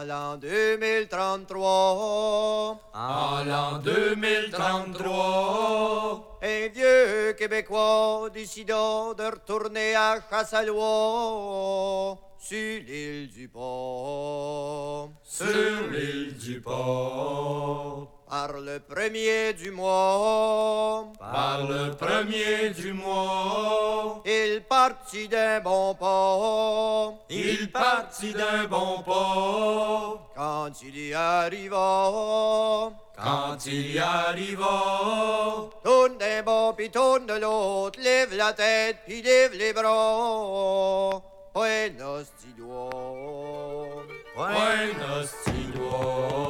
En l'an 2033, En l'an 2033, un vieux Québécois décida de retourner à Chassalouan sur l'île du port. sur l'île du port, Par le premier du mois, par le premier du mois, il partit d'un bon port. il partit d'un bon port. Quand il y arriva, Quand il y arriva, tourne d'un bord puis tourne de l'autre, lève la tête puis lève les bras. Buenos doigt. Buenos doigt, Tout